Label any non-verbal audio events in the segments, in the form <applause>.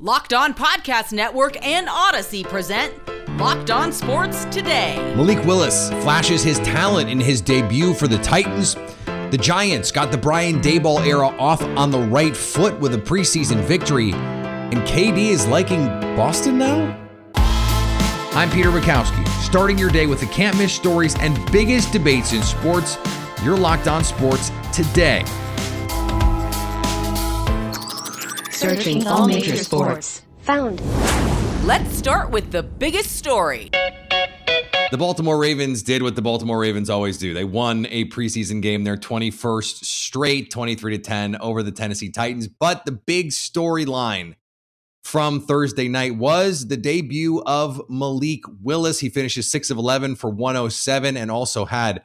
Locked On Podcast Network and Odyssey present Locked On Sports Today. Malik Willis flashes his talent in his debut for the Titans. The Giants got the Brian Daboll era off on the right foot with a preseason victory. And KD is liking Boston now? I'm Peter Bukowski, starting your day with the can't miss stories and biggest debates in sports. You're locked on sports today. Searching all major sports. Found. Let's start with the biggest story. The Baltimore Ravens did what the Baltimore Ravens always do. They won a preseason game, their 21st straight, 23 to 10 over the Tennessee Titans. But the big storyline from Thursday night was the debut of Malik Willis. He finishes 6 of 11 for 107 and also had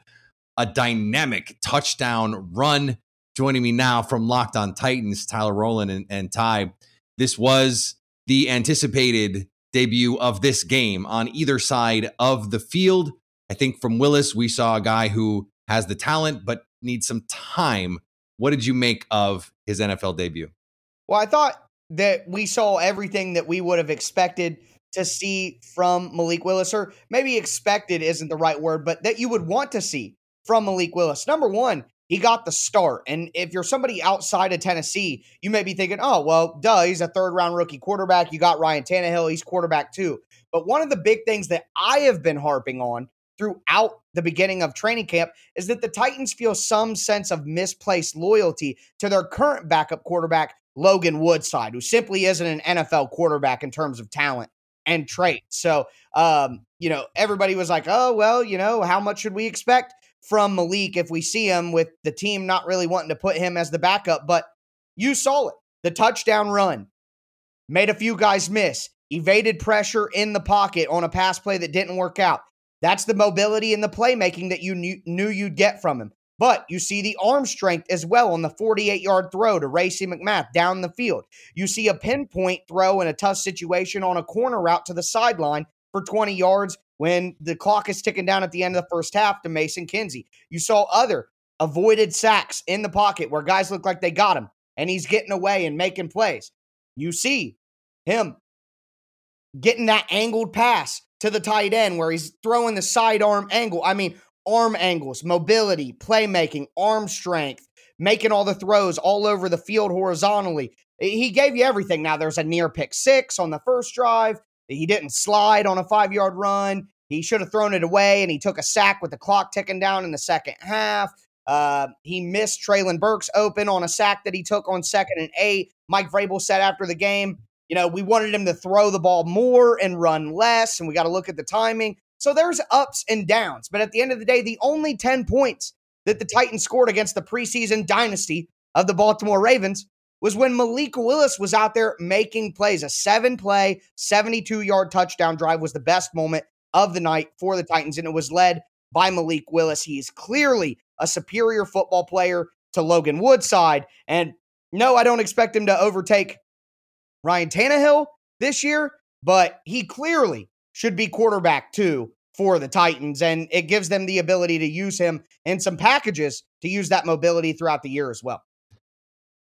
a dynamic touchdown run. Joining me now from Locked on Titans, Tyler Rowland and, and Ty. This was the anticipated debut of this game on either side of the field. I think from Willis, we saw a guy who has the talent but needs some time. What did you make of his NFL debut? Well, I thought that we saw everything that we would have expected to see from Malik Willis, or maybe expected isn't the right word, but that you would want to see from Malik Willis. Number one, he got the start. And if you're somebody outside of Tennessee, you may be thinking, oh, well, duh, he's a third round rookie quarterback. You got Ryan Tannehill, he's quarterback too. But one of the big things that I have been harping on throughout the beginning of training camp is that the Titans feel some sense of misplaced loyalty to their current backup quarterback, Logan Woodside, who simply isn't an NFL quarterback in terms of talent and traits. So, um, you know, everybody was like, oh, well, you know, how much should we expect? From Malik if we see him with the team not really wanting to put him as the backup. But you saw it. The touchdown run made a few guys miss, evaded pressure in the pocket on a pass play that didn't work out. That's the mobility and the playmaking that you knew, you'd get from him. But you see the arm strength as well on the 48 yard throw to Racey McMath down the field. You see a pinpoint throw in a tough situation on a corner route to the sideline for 20 yards when the clock is ticking down at the end of the first half to Mason Kinsey. You saw other avoided sacks in the pocket where guys look like they got him and he's getting away and making plays. You see him getting that angled pass to the tight end where he's throwing the sidearm angle. I mean, arm angles, mobility, playmaking, arm strength, making all the throws all over the field horizontally. He gave you everything. Now, there's a near pick six on the first drive. He didn't slide on a five yard run. He should have thrown it away, and he took a sack with the clock ticking down in the second half. Uh, he missed Treylon Burks open on a sack that he took on second and eight. Mike Vrabel said after the game, you know, we wanted him to throw the ball more and run less, and we got to look at the timing. So there's ups and downs. But at the end of the day, the only 10 points that the Titans scored against the preseason dynasty of the Baltimore Ravens was when Malik Willis was out there making plays. A seven play, 72 yard touchdown drive was the best moment of the night for the Titans, and it was led by Malik Willis. He is clearly a superior football player to Logan Woodside. And no, I don't expect him to overtake Ryan Tannehill this year, but he clearly should be quarterback two for the Titans. And it gives them the ability to use him in some packages to use that mobility throughout the year as well.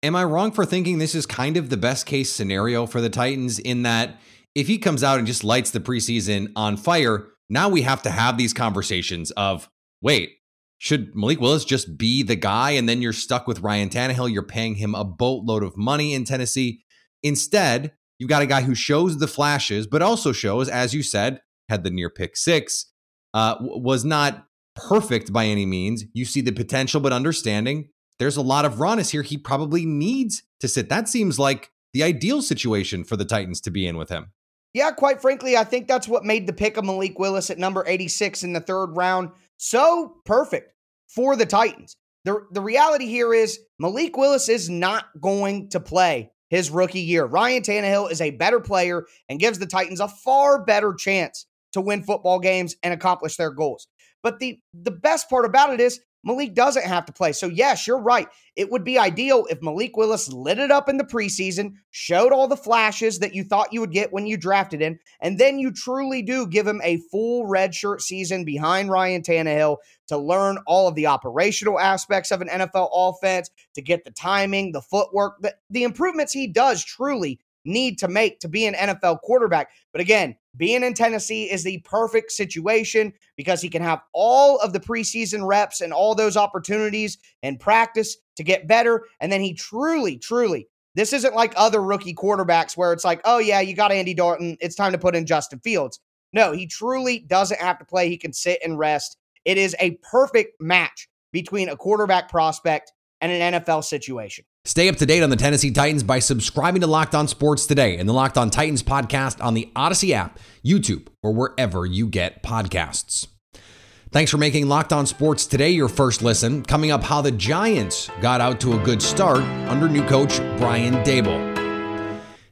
Am I wrong for thinking this is kind of the best case scenario for the Titans in that if he comes out and just lights the preseason on fire, now we have to have these conversations of wait, should Malik Willis just be the guy and then you're stuck with Ryan Tannehill? You're paying him a boatload of money in Tennessee. Instead, you've got a guy who shows the flashes, but also shows, as you said, had the near pick six, uh, was not perfect by any means. You see the potential, but understanding there's a lot of rawness here. He probably needs to sit. That seems like the ideal situation for the Titans to be in with him. Yeah, quite frankly, I think that's what made the pick of Malik Willis at number 86 in the third round so perfect for the Titans. The, the reality here is Malik Willis is not going to play his rookie year. Ryan Tannehill is a better player and gives the Titans a far better chance to win football games and accomplish their goals. But the the best part about it is Malik doesn't have to play. So, yes, you're right. It would be ideal if Malik Willis lit it up in the preseason, showed all the flashes that you thought you would get when you drafted him, and then you truly do give him a full redshirt season behind Ryan Tannehill to learn all of the operational aspects of an NFL offense, to get the timing, the footwork, the, the improvements he does truly need to make to be an NFL quarterback. But again, being in Tennessee is the perfect situation because he can have all of the preseason reps and all those opportunities and practice to get better. And then he truly, truly, this isn't like other rookie quarterbacks where it's like, oh, yeah, you got Andy Dalton. It's time to put in Justin Fields. No, he truly doesn't have to play. He can sit and rest. It is a perfect match between a quarterback prospect and an NFL situation. Stay up to date on the Tennessee Titans by subscribing to Locked On Sports today and the Locked On Titans podcast on the Odyssey app, YouTube, or wherever you get podcasts. Thanks for making Locked On Sports today your first listen. Coming up, how the Giants got out to a good start under new coach Brian Daboll.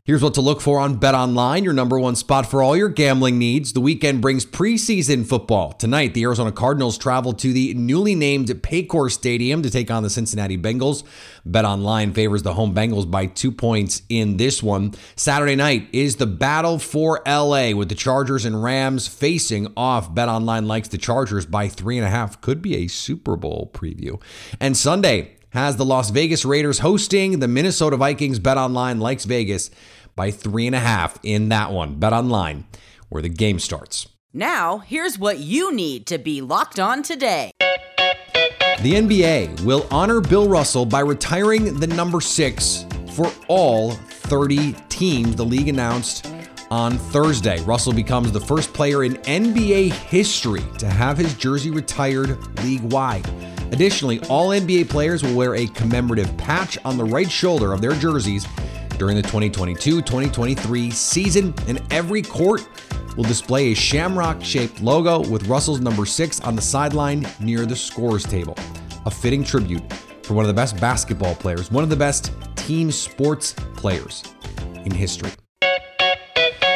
Here's what to look for on Bet Online, your number one spot for all your gambling needs. The weekend brings preseason football. Tonight, the Arizona Cardinals travel to the newly named Paycor Stadium to take on the Cincinnati Bengals. Bet Online favors the home Bengals by two points in this one. Saturday night is the battle for LA with the Chargers and Rams facing off. Bet Online likes the Chargers by three and a half. Could be a Super Bowl preview. And Sunday, has the Las Vegas Raiders hosting the Minnesota Vikings. Bet Online likes Vegas by three and a half in that one. Bet online, where the game starts. Now, here's what you need to be locked on today. The NBA will honor Bill Russell by retiring the number six for all 30 teams, the league announced on Thursday. Russell becomes the first player in NBA history to have his jersey retired league wide. Additionally, all NBA players will wear a commemorative patch on the right shoulder of their jerseys during the 2022 2023 season, and every court will display a shamrock shaped logo with Russell's number six on the sideline near the scores table. A fitting tribute for one of the best basketball players, one of the best team sports players in history.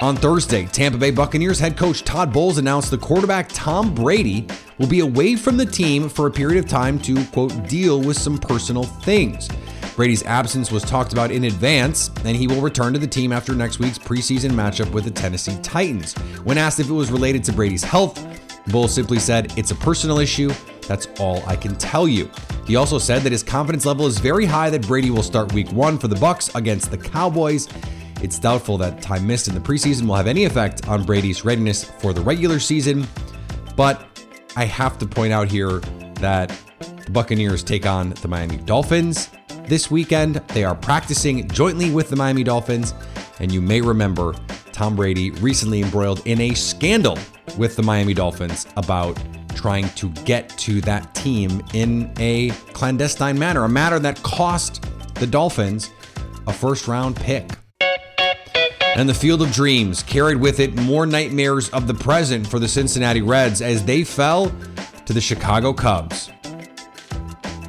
On Thursday, Tampa Bay Buccaneers head coach Todd Bowles announced the quarterback Tom Brady will be away from the team for a period of time to, quote, deal with some personal things. Brady's absence was talked about in advance, and he will return to the team after next week's preseason matchup with the Tennessee Titans. When asked if it was related to Brady's health, Bowles simply said, It's a personal issue. That's all I can tell you. He also said that his confidence level is very high that Brady will start week one for the Bucs against the Cowboys. It's doubtful that time missed in the preseason will have any effect on Brady's readiness for the regular season. But I have to point out here that the Buccaneers take on the Miami Dolphins this weekend. They are practicing jointly with the Miami Dolphins. And you may remember Tom Brady recently embroiled in a scandal with the Miami Dolphins about trying to get to that team in a clandestine manner, a matter that cost the Dolphins a first round pick. <laughs> And the Field of Dreams carried with it more nightmares of the present for the Cincinnati Reds as they fell to the Chicago Cubs.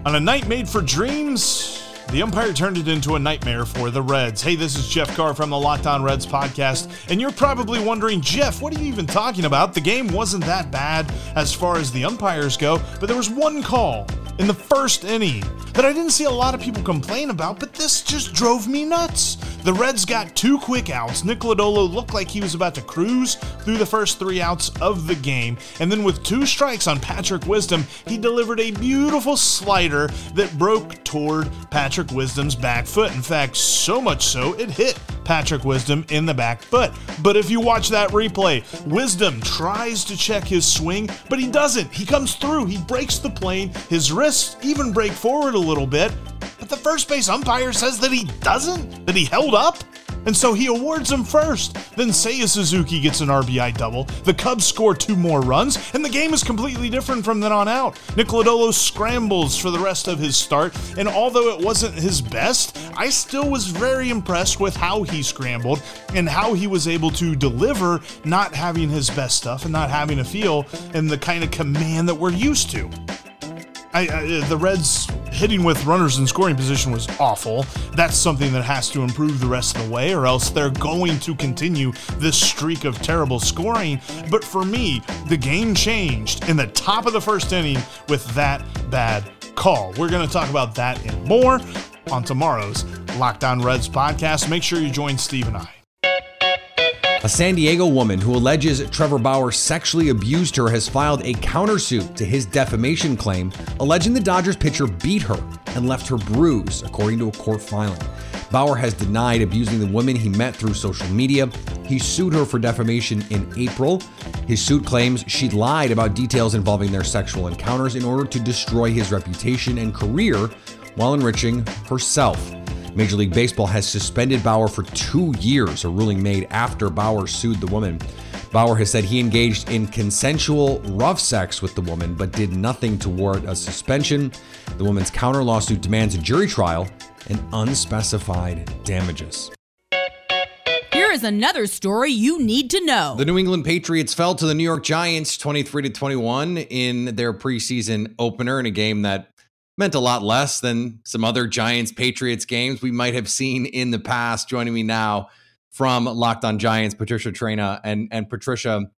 On a night made for dreams, the umpire turned it into a nightmare for the Reds. Hey, this is Jeff Carr from the Locked On Reds podcast, and you're probably wondering, Jeff, what are you even talking about? The game wasn't that bad as far as the umpires go, but there was one call in the first inning that I didn't see a lot of people complain about, but this just drove me nuts. The Reds got two quick outs. Nick Lodolo looked like he was about to cruise through the first three outs of the game, and then with two strikes on Patrick Wisdom, he delivered a beautiful slider that broke toward Patrick Wisdom's back foot. In fact, so much so it hit Patrick Wisdom in the back foot. But if you watch that replay, Wisdom tries to check his swing, but he doesn't. He comes through, he breaks the plane, his wrists even break forward a little bit, but the first base umpire says that he doesn't, that he held up. And so he awards him first. Then Seiya Suzuki gets an RBI double. The Cubs score two more runs, and the game is completely different from then on out. Nick Lodolo scrambles for the rest of his start, and although it wasn't his best, I still was very impressed with how he scrambled and how he was able to deliver, not having his best stuff and not having a feel and the kind of command that we're used to. I, I, the Reds hitting with runners in scoring position was awful. That's something that has to improve the rest of the way, or else they're going to continue this streak of terrible scoring. But for me, the game changed in the top of the first inning with that bad call. We're going to talk about that and more on tomorrow's Locked On Reds podcast. Make sure you join Steve and I. A San Diego woman who alleges Trevor Bauer sexually abused her has filed a countersuit to his defamation claim, alleging the Dodgers pitcher beat her and left her bruised, according to a court filing. Bauer has denied abusing the woman he met through social media. He sued her for defamation in April. His suit claims she lied about details involving their sexual encounters in order to destroy his reputation and career while enriching herself. Major League Baseball has suspended Bauer for two years, a ruling made after Bauer sued the woman. Bauer has said he engaged in consensual rough sex with the woman, but did nothing to warrant a suspension. The woman's counter lawsuit demands a jury trial and unspecified damages. Here is another story you need to know. The New England Patriots fell to the New York Giants 23 to 21 in their preseason opener in a game that meant a lot less than some other Giants Patriots games we might have seen in the past. Joining me now from Locked On Giants, Patricia Traina. And, and Patricia,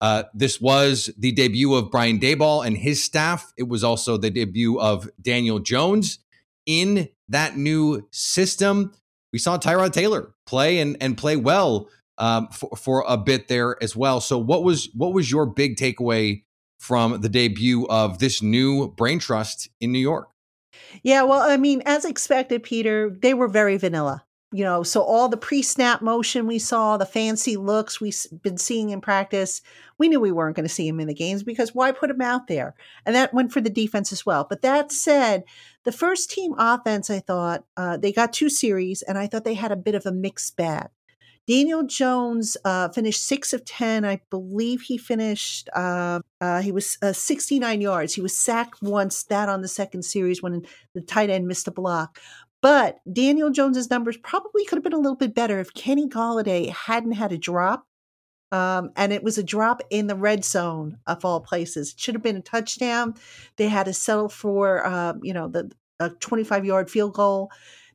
uh, this was the debut of Brian Daboll and his staff. It was also the debut of Daniel Jones in that new system. We saw Tyrod Taylor play and, and play well um, for, for a bit there as well. So, what was what was your big takeaway from the debut of this new brain trust in New York. Yeah, well, I mean, as expected, Peter, they were very vanilla. You know, so all the pre snap motion we saw, the fancy looks we've been seeing in practice, we knew we weren't going to see him in the games because why put him out there? And that went for the defense as well. But that said, the first team offense, I thought, uh, they got two series, and I thought they had a bit of a mixed bag. Daniel Jones uh, finished six of 10. I believe he finished, uh, uh, he was uh, 69 yards. He was sacked once, that on the second series when the tight end missed a block. But Daniel Jones's numbers probably could have been a little bit better if Kenny Golladay hadn't had a drop. Um, and it was a drop in the red zone of all places. It should have been a touchdown. They had to settle for, uh, you know, the a 25 yard field goal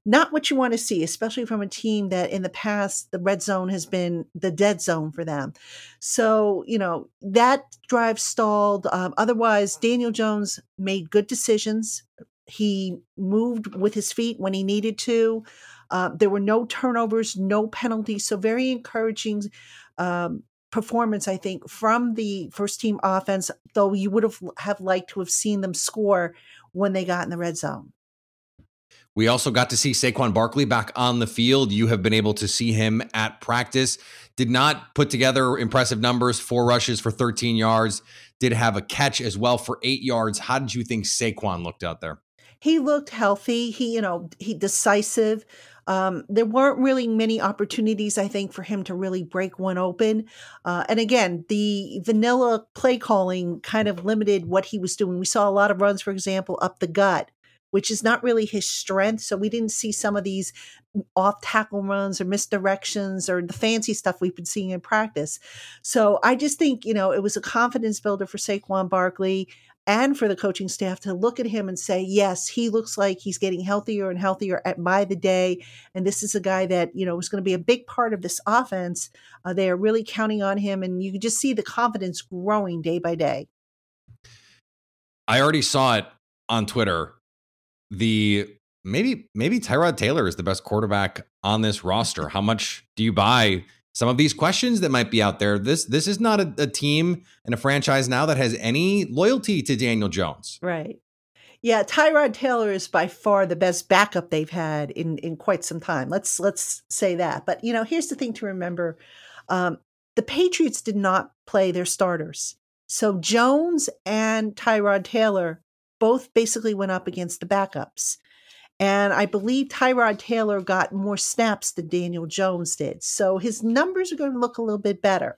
not what you want to see, especially from a team that in the past the red zone has been the dead zone for them. So, you know, that drive stalled. Um, otherwise, Daniel Jones made good decisions. He moved with his feet when he needed to. Uh, there were no turnovers, no penalties. So, very encouraging um, performance, I think, from the first team offense, though you would have, have liked to have seen them score when they got in the red zone. We also got to see Saquon Barkley back on the field. You have been able to see him at practice. Did not put together impressive numbers, four rushes for 13 yards, did have a catch as well for eight yards. How did you think Saquon looked out there? He looked healthy. He, you know, he decisive. Um, there weren't really many opportunities, I think, for him to really break one open. Uh, and again, the vanilla play calling kind of limited what he was doing. We saw a lot of runs, for example, up the gut which is not really his strength. So we didn't see some of these off tackle runs or misdirections or the fancy stuff we've been seeing in practice. So I just think, you know, it was a confidence builder for Saquon Barkley and for the coaching staff to look at him and say, yes, he looks like he's getting healthier and healthier at, by the day. And this is a guy that, you know, is going to be a big part of this offense. Uh, they are really counting on him. And you can just see the confidence growing day by day. I already saw it on Twitter the maybe maybe Tyrod Taylor is the best quarterback on this roster. How much do you buy some of these questions that might be out there? This this is not a, a team and a franchise now that has any loyalty to Daniel Jones. Right. Yeah, Tyrod Taylor is by far the best backup they've had in in quite some time. Let's let's say that. But you know, here's the thing to remember: um, the Patriots did not play their starters. So Jones and Tyrod Taylor both basically went up against the backups. And I believe Tyrod Taylor got more snaps than Daniel Jones did. So his numbers are going to look a little bit better.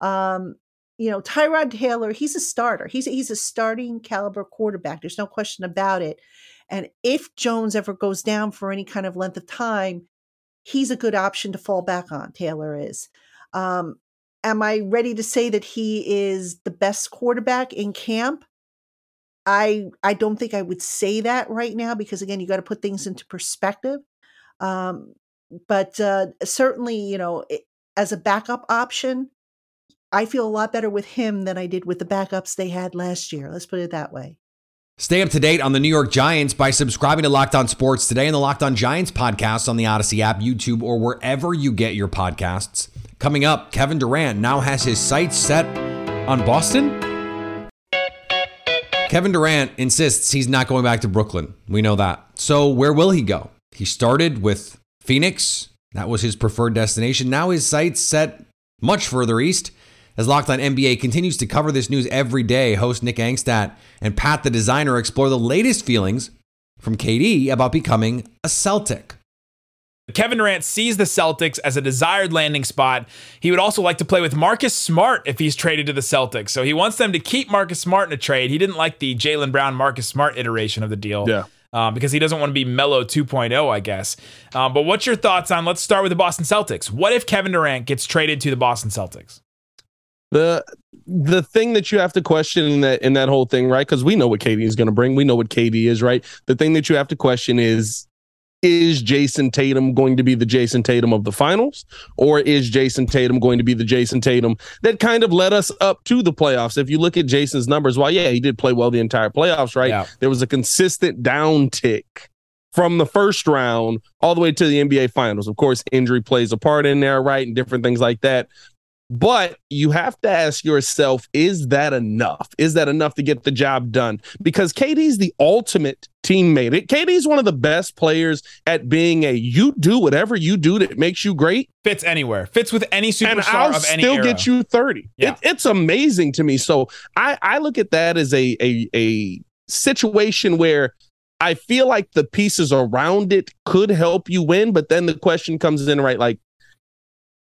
Um, you know, Tyrod Taylor, he's a starter. He's he's a starting caliber quarterback. There's no question about it. And if Jones ever goes down for any kind of length of time, he's a good option to fall back on. Taylor is. Um, am I ready to say that he is the best quarterback in camp? I I don't think I would say that right now because again, you got to put things into perspective. Um, but uh, certainly, you know, it, as a backup option, I feel a lot better with him than I did with the backups they had last year. Let's put it that way. Stay up to date on the New York Giants by subscribing to Locked On Sports today and the Locked On Giants podcast on the Odyssey app, YouTube, or wherever you get your podcasts. Coming up, Kevin Durant now has his sights set on Boston Kevin Durant insists he's not going back to Brooklyn. We know that. So where will he go? He started with Phoenix, that was his preferred destination. Now his sights set much further east. As Locked On NBA continues to cover this news every day, host Nick Angstadt and Pat the designer explore the latest feelings from KD about becoming a Celtic. Kevin Durant sees the Celtics as a desired landing spot. He would also like to play with Marcus Smart if he's traded to the Celtics. So he wants them to keep Marcus Smart in a trade. He didn't like the Jaylen Brown Marcus Smart iteration of the deal. Yeah. Um, because he doesn't want to be Melo 2.0, I guess. Um, but what's your thoughts on? Let's start with the Boston Celtics. What if Kevin Durant gets traded to the Boston Celtics? The the thing that you have to question in that in that whole thing, right? Because we know what KD is going to bring. We know what KD is, right? The thing that you have to question is is Jayson Tatum going to be the Jayson Tatum of the finals, or is Jayson Tatum going to be the Jayson Tatum that kind of led us up to the playoffs? If you look at Jayson's numbers, well, yeah, he did play well the entire playoffs, right? Yeah. There was a consistent downtick from the first round all the way to the NBA finals. Of course, injury plays a part in there, right? And different things like that. But you have to ask yourself, is that enough? Is that enough to get the job done? Because KD's the ultimate teammate. It, KD's one of the best players at being a you do whatever you do that makes you great, Fits anywhere. Fits with any superstar and I'll of any still era. get you 30. Yeah. It, it's amazing to me. So I, I look at that as a, a a situation where I feel like the pieces around it could help you win, but then the question comes in, right? Like,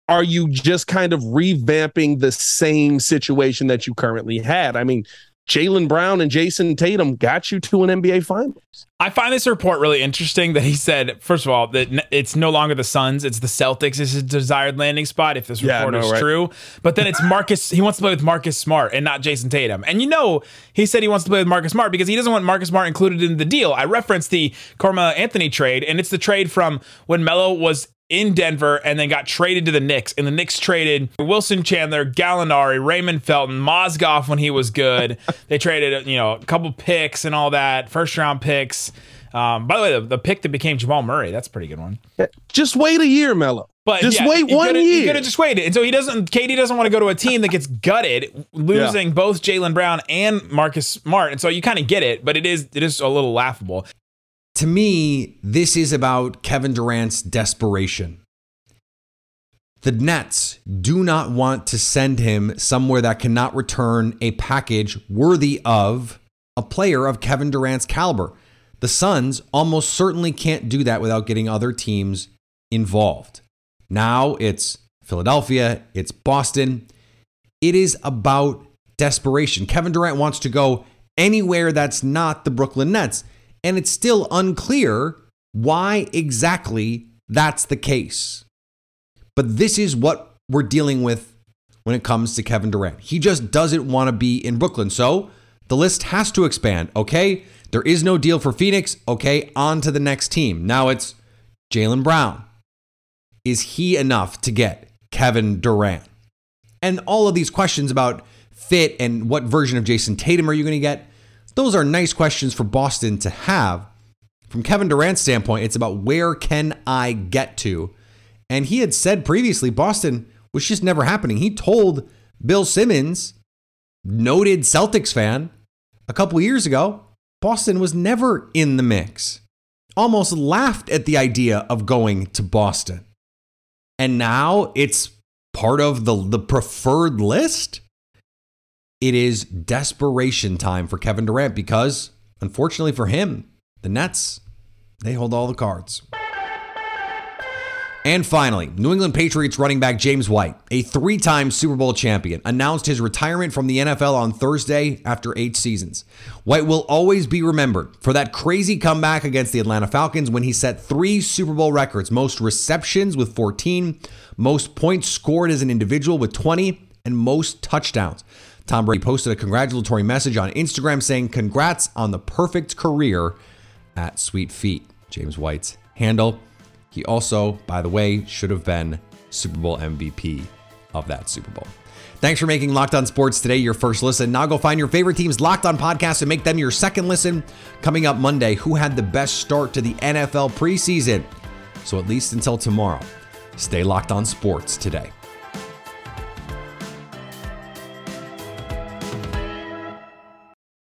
are you just kind of revamping the same situation that you currently had? I mean, Jaylen Brown and Jayson Tatum got you to an NBA Finals. I find this report really interesting that he said, first of all, that it's no longer the Suns, it's the Celtics is his desired landing spot if this Yeah, report know, is right? true. But then it's Marcus, he wants to play with Marcus Smart and not Jason Tatum. And you know, he said he wants to play with Marcus Smart because he doesn't want Marcus Smart included in the deal. I referenced the Carmelo Anthony trade, and it's the trade from when Melo was in Denver and then got traded to the Knicks. And the Knicks traded Wilson Chandler, Gallinari, Raymond Felton, Mozgov when he was good. <laughs> they traded, you know, a couple picks and all that, first round picks. Um, by the way, the, the pick that became Jamal Murray, that's a pretty good one. Just wait a year, Melo. But just yeah, wait one year. You gotta just wait. And so he doesn't. KD doesn't want to go to a team that gets gutted, losing both Jaylen Brown and Marcus Smart. And so you kind of get it, but it is it is a little laughable. To me, this is about Kevin Durant's desperation. The Nets do not want to send him somewhere that cannot return a package worthy of a player of Kevin Durant's caliber. The Suns almost certainly can't do that without getting other teams involved. Now it's Philadelphia, it's Boston. It is about desperation. Kevin Durant wants to go anywhere that's not the Brooklyn Nets. And it's still unclear why exactly that's the case. But this is what we're dealing with when it comes to Kevin Durant. He just doesn't want to be in Brooklyn. So the list has to expand. Okay, there is no deal for Phoenix. Okay, on to the next team. Now it's Jaylen Brown. Is he enough to get Kevin Durant? And all of these questions about fit and what version of Jayson Tatum are you going to get? Those are nice questions for Boston to have. From Kevin Durant's standpoint, it's about where can I get to? And he had said previously Boston was just never happening. He told Bill Simmons, noted Celtics fan, a couple years ago, Boston was never in the mix. Almost laughed at the idea of going to Boston. And now it's part of the, the preferred list. It is desperation time for Kevin Durant because, unfortunately for him, the Nets, they hold all the cards. And finally, New England Patriots running back James White, a three time Super Bowl champion, announced his retirement from the NFL on Thursday after eight seasons. White will always be remembered for that crazy comeback against the Atlanta Falcons when he set three Super Bowl records most receptions with 14, most points scored as an individual with 20, and most touchdowns. Tom Brady posted a congratulatory message on Instagram saying, Congrats on the perfect career at Sweet Feet. James White's handle. He also, by the way, should have been Super Bowl MVP of that Super Bowl. Thanks for making Locked On Sports today your first listen. Now go find your favorite team's Locked On podcast and make them your second listen. Coming up Monday, who had the best start to the NFL preseason? So at least until tomorrow, stay locked on sports today.